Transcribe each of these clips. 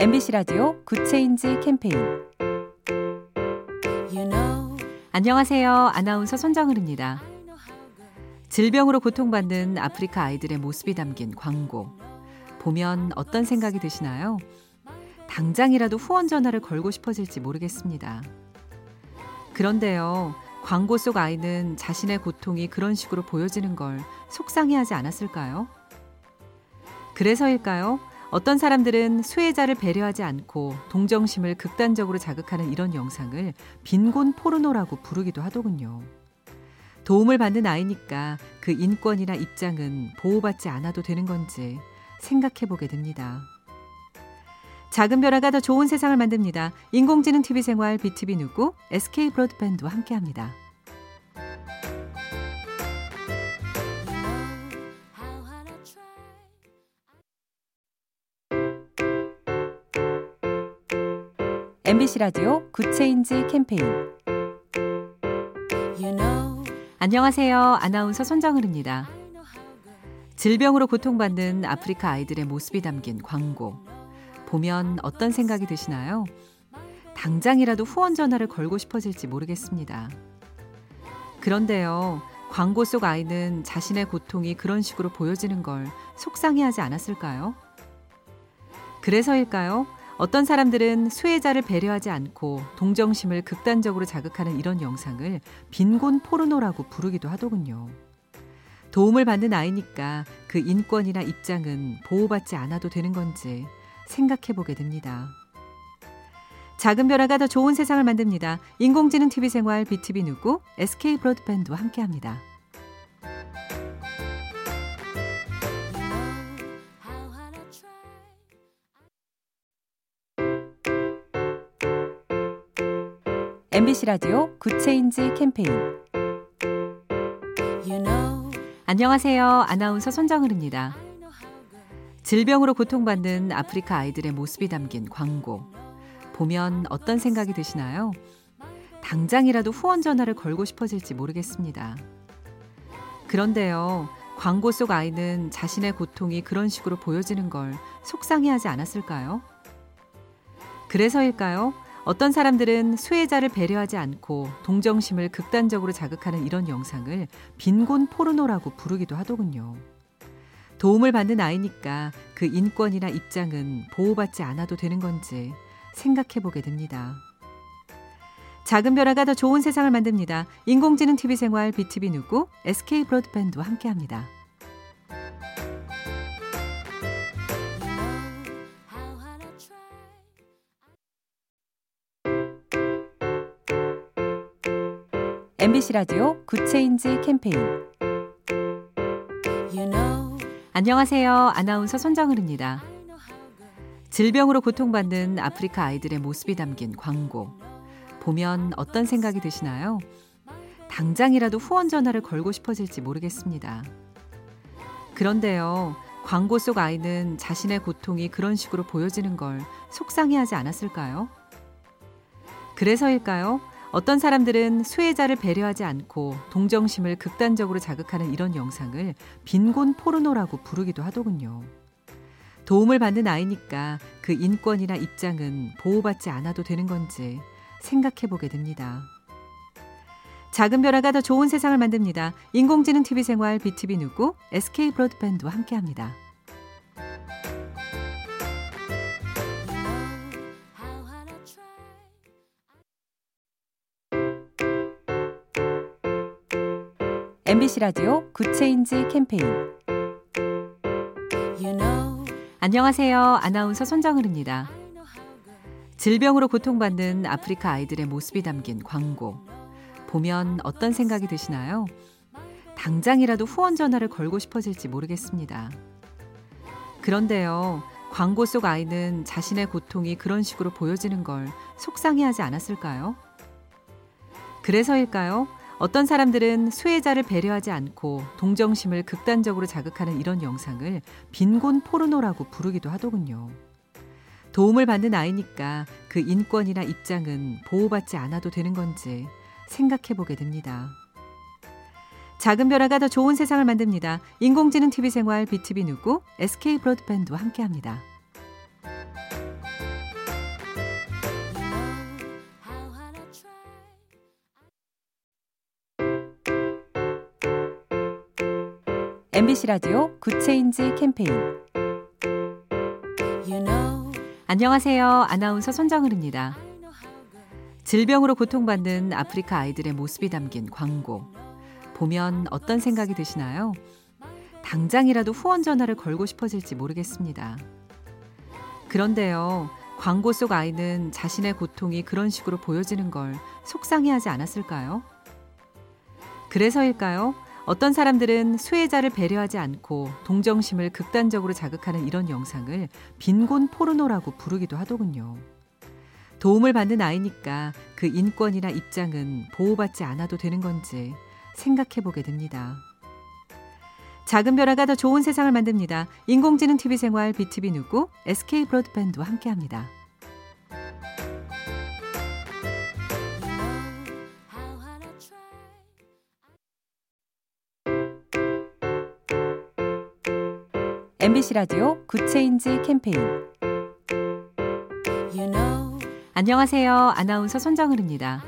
MBC 라디오 Good Change 캠페인 안녕하세요. 아나운서 손정은입니다. 질병으로 고통받는 아프리카 아이들의 모습이 담긴 광고. 보면 어떤 생각이 드시나요? 당장이라도 후원 전화를 걸고 싶어질지 모르겠습니다. 그런데요, 광고 속 아이는 자신의 고통이 그런 식으로 보여지는 걸 속상해하지 않았을까요? 그래서일까요? 어떤 사람들은 수혜자를 배려하지 않고 동정심을 극단적으로 자극하는 이런 영상을 빈곤 포르노라고 부르기도 하더군요. 도움을 받는 아이니까 그 인권이나 입장은 보호받지 않아도 되는 건지 생각해 보게 됩니다. 작은 변화가 더 좋은 세상을 만듭니다. 인공지능 TV 생활 BTV 누구 SK 브로드밴드와 함께합니다. MBC 라디오 Good Change 캠페인 you know, 안녕하세요. 아나운서 손정은입니다. 질병으로 고통받는 아프리카 아이들의 모습이 담긴 광고. 보면 어떤 생각이 드시나요? 당장이라도 후원 전화를 걸고 싶어질지 모르겠습니다. 그런데요, 광고 속 아이는 자신의 고통이 그런 식으로 보여지는 걸 속상해하지 않았을까요? 그래서일까요? 어떤 사람들은 수혜자를 배려하지 않고 동정심을 극단적으로 자극하는 이런 영상을 빈곤 포르노라고 부르기도 하더군요. 도움을 받는 아이니까 그 인권이나 입장은 보호받지 않아도 되는 건지 생각해 보게 됩니다. 작은 변화가 더 좋은 세상을 만듭니다. 인공지능 TV 생활 BTV 누구 SK 브로드밴드와 함께합니다. MBC 라디오 Good Change 캠페인 you know, 안녕하세요. 아나운서 손정은입니다. 질병으로 고통받는 아프리카 아이들의 모습이 담긴 광고. 보면 어떤 생각이 드시나요? 당장이라도 후원 전화를 걸고 싶어질지 모르겠습니다. 그런데요, 광고 속 아이는 자신의 고통이 그런 식으로 보여지는 걸 속상해하지 않았을까요? 그래서일까요? 어떤 사람들은 수혜자를 배려하지 않고 동정심을 극단적으로 자극하는 이런 영상을 빈곤 포르노라고 부르기도 하더군요. 도움을 받는 아이니까 그 인권이나 입장은 보호받지 않아도 되는 건지 생각해 보게 됩니다. 작은 변화가 더 좋은 세상을 만듭니다. 인공지능 TV 생활 BTV 누구 SK 브로드밴드와 함께합니다. MBC 라디오 Good Change 캠페인 you know, 안녕하세요. 아나운서 손정은입니다. 질병으로 고통받는 아프리카 아이들의 모습이 담긴 광고. 보면 어떤 생각이 드시나요? 당장이라도 후원 전화를 걸고 싶어질지 모르겠습니다. 그런데요, 광고 속 아이는 자신의 고통이 그런 식으로 보여지는 걸 속상해하지 않았을까요? 그래서일까요? 어떤 사람들은 수혜자를 배려하지 않고 동정심을 극단적으로 자극하는 이런 영상을 빈곤 포르노라고 부르기도 하더군요. 도움을 받는 아이니까 그 인권이나 입장은 보호받지 않아도 되는 건지 생각해 보게 됩니다. 작은 변화가 더 좋은 세상을 만듭니다. 인공지능 TV 생활 BTV 누구 SK 브로드밴드와 함께합니다. MBC 라디오 Good Change 캠페인 you know, 안녕하세요. 아나운서 손정은입니다. 질병으로 고통받는 아프리카 아이들의 모습이 담긴 광고. 보면 어떤 생각이 드시나요? 당장이라도 후원 전화를 걸고 싶어질지 모르겠습니다. 그런데요, 광고 속 아이는 자신의 고통이 그런 식으로 보여지는 걸 속상해하지 않았을까요? 그래서일까요? 어떤 사람들은 수혜자를 배려하지 않고 동정심을 극단적으로 자극하는 이런 영상을 빈곤 포르노라고 부르기도 하더군요. 도움을 받는 아이니까 그 인권이나 입장은 보호받지 않아도 되는 건지 생각해 보게 됩니다. 작은 변화가 더 좋은 세상을 만듭니다. 인공지능 TV 생활 BTV 누구 SK 브로드밴드와 함께합니다. MBC 라디오 Good Change 캠페인 안녕하세요. 아나운서 손정은입니다. 질병으로 고통받는 아프리카 아이들의 모습이 담긴 광고. 보면 어떤 생각이 드시나요? 당장이라도 후원 전화를 걸고 싶어질지 모르겠습니다. 그런데요, 광고 속 아이는 자신의 고통이 그런 식으로 보여지는 걸 속상해하지 않았을까요? 그래서일까요? 어떤 사람들은 수혜자를 배려하지 않고 동정심을 극단적으로 자극하는 이런 영상을 빈곤 포르노라고 부르기도 하더군요. 도움을 받는 아이니까 그 인권이나 입장은 보호받지 않아도 되는 건지 생각해 보게 됩니다. 작은 변화가 더 좋은 세상을 만듭니다. 인공지능 TV 생활 BTV 누구 SK 브로드밴드와 함께합니다. MBC 라디오 Good Change 캠페인 안녕하세요. 아나운서 손정은입니다.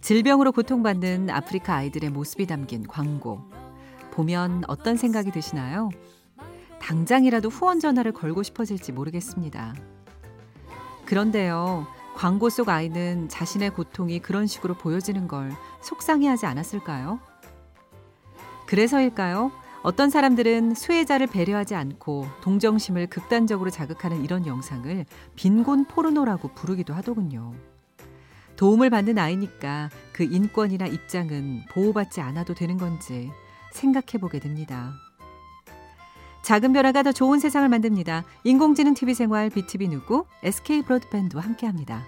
질병으로 고통받는 아프리카 아이들의 모습이 담긴 광고. 보면 어떤 생각이 드시나요? 당장이라도 후원 전화를 걸고 싶어질지 모르겠습니다. 그런데요, 광고 속 아이는 자신의 고통이 그런 식으로 보여지는 걸 속상해하지 않았을까요? 그래서일까요? 어떤 사람들은 수혜자를 배려하지 않고 동정심을 극단적으로 자극하는 이런 영상을 빈곤 포르노라고 부르기도 하더군요. 도움을 받는 아이니까 그 인권이나 입장은 보호받지 않아도 되는 건지 생각해 보게 됩니다. 작은 변화가 더 좋은 세상을 만듭니다. 인공지능 TV 생활 BTV 누구 SK 브로드밴드와 함께합니다.